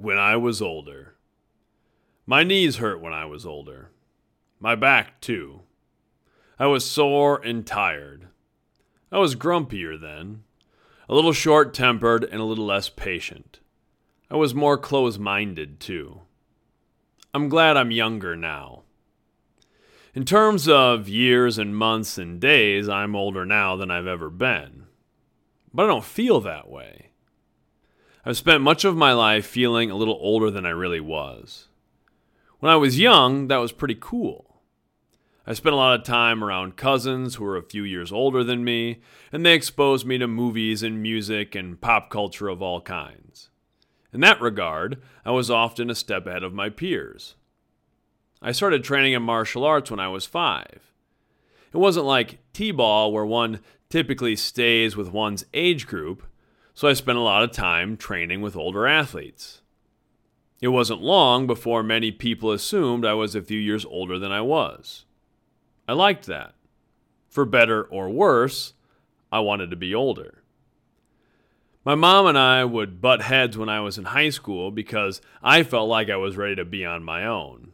When I was older. My knees hurt when I was older. My back, too. I was sore and tired. I was grumpier then, a little short tempered and a little less patient. I was more close minded, too. I'm glad I'm younger now. In terms of years and months and days, I'm older now than I've ever been. But I don't feel that way. I've spent much of my life feeling a little older than I really was. When I was young, that was pretty cool. I spent a lot of time around cousins who were a few years older than me, and they exposed me to movies and music and pop culture of all kinds. In that regard, I was often a step ahead of my peers. I started training in martial arts when I was five. It wasn't like T ball, where one typically stays with one's age group, so I spent a lot of time training with older athletes. It wasn't long before many people assumed I was a few years older than I was. I liked that. For better or worse, I wanted to be older. My mom and I would butt heads when I was in high school because I felt like I was ready to be on my own.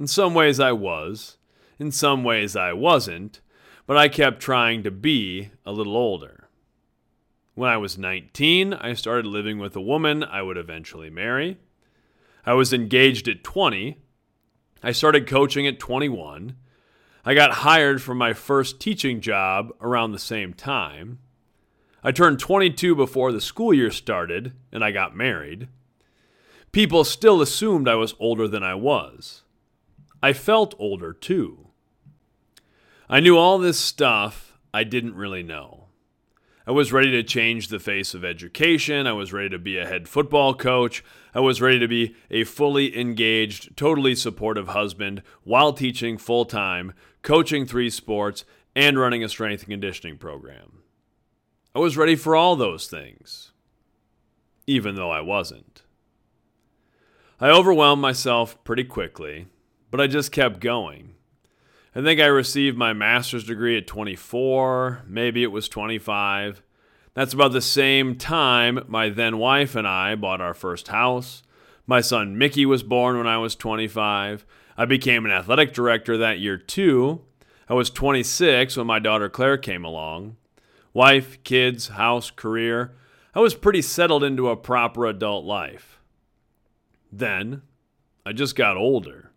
In some ways, I was. In some ways, I wasn't. But I kept trying to be a little older. When I was 19, I started living with a woman I would eventually marry. I was engaged at 20. I started coaching at 21. I got hired for my first teaching job around the same time. I turned 22 before the school year started, and I got married. People still assumed I was older than I was. I felt older too. I knew all this stuff I didn't really know. I was ready to change the face of education. I was ready to be a head football coach. I was ready to be a fully engaged, totally supportive husband while teaching full time, coaching three sports, and running a strength and conditioning program. I was ready for all those things, even though I wasn't. I overwhelmed myself pretty quickly but I just kept going. I think I received my master's degree at 24, maybe it was 25. That's about the same time my then wife and I bought our first house. My son Mickey was born when I was 25. I became an athletic director that year too. I was 26 when my daughter Claire came along. Wife, kids, house, career. I was pretty settled into a proper adult life. Then, I just got older.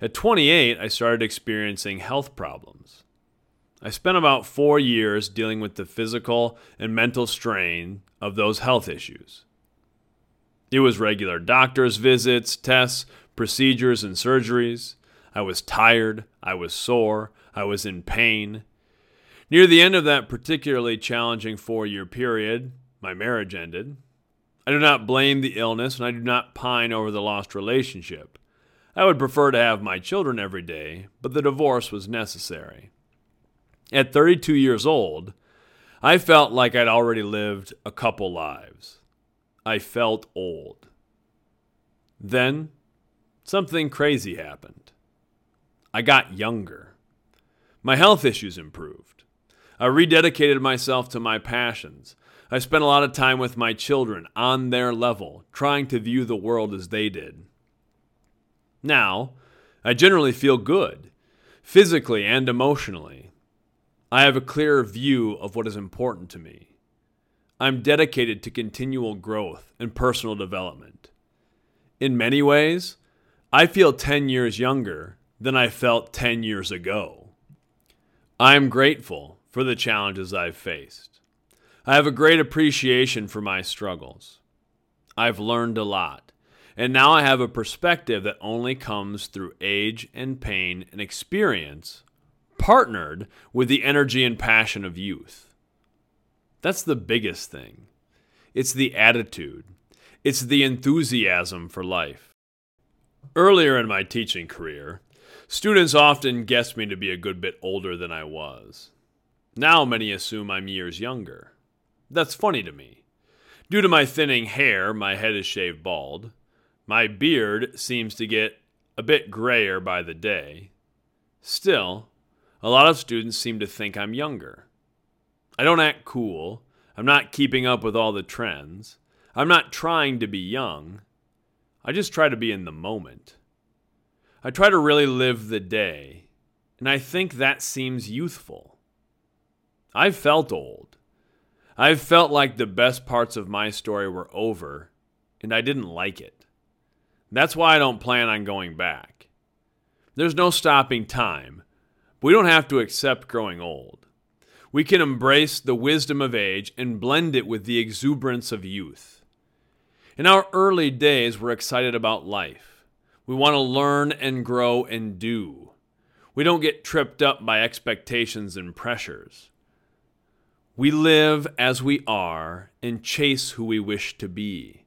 At 28, I started experiencing health problems. I spent about four years dealing with the physical and mental strain of those health issues. It was regular doctor's visits, tests, procedures, and surgeries. I was tired, I was sore, I was in pain. Near the end of that particularly challenging four year period, my marriage ended. I do not blame the illness and I do not pine over the lost relationship. I would prefer to have my children every day, but the divorce was necessary. At 32 years old, I felt like I'd already lived a couple lives. I felt old. Then, something crazy happened. I got younger. My health issues improved. I rededicated myself to my passions. I spent a lot of time with my children on their level, trying to view the world as they did. Now, I generally feel good, physically and emotionally. I have a clearer view of what is important to me. I'm dedicated to continual growth and personal development. In many ways, I feel 10 years younger than I felt 10 years ago. I am grateful for the challenges I've faced. I have a great appreciation for my struggles. I've learned a lot. And now I have a perspective that only comes through age and pain and experience, partnered with the energy and passion of youth. That's the biggest thing. It's the attitude, it's the enthusiasm for life. Earlier in my teaching career, students often guessed me to be a good bit older than I was. Now many assume I'm years younger. That's funny to me. Due to my thinning hair, my head is shaved bald. My beard seems to get a bit grayer by the day. Still, a lot of students seem to think I'm younger. I don't act cool. I'm not keeping up with all the trends. I'm not trying to be young. I just try to be in the moment. I try to really live the day, and I think that seems youthful. I've felt old. I've felt like the best parts of my story were over, and I didn't like it. That's why I don't plan on going back. There's no stopping time. We don't have to accept growing old. We can embrace the wisdom of age and blend it with the exuberance of youth. In our early days, we're excited about life. We want to learn and grow and do. We don't get tripped up by expectations and pressures. We live as we are and chase who we wish to be.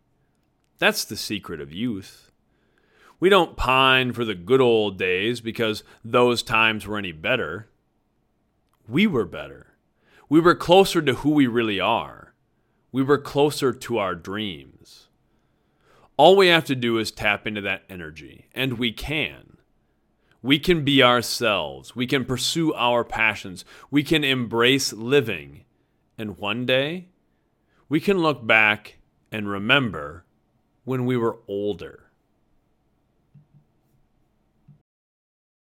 That's the secret of youth. We don't pine for the good old days because those times were any better. We were better. We were closer to who we really are. We were closer to our dreams. All we have to do is tap into that energy, and we can. We can be ourselves. We can pursue our passions. We can embrace living. And one day, we can look back and remember when we were older.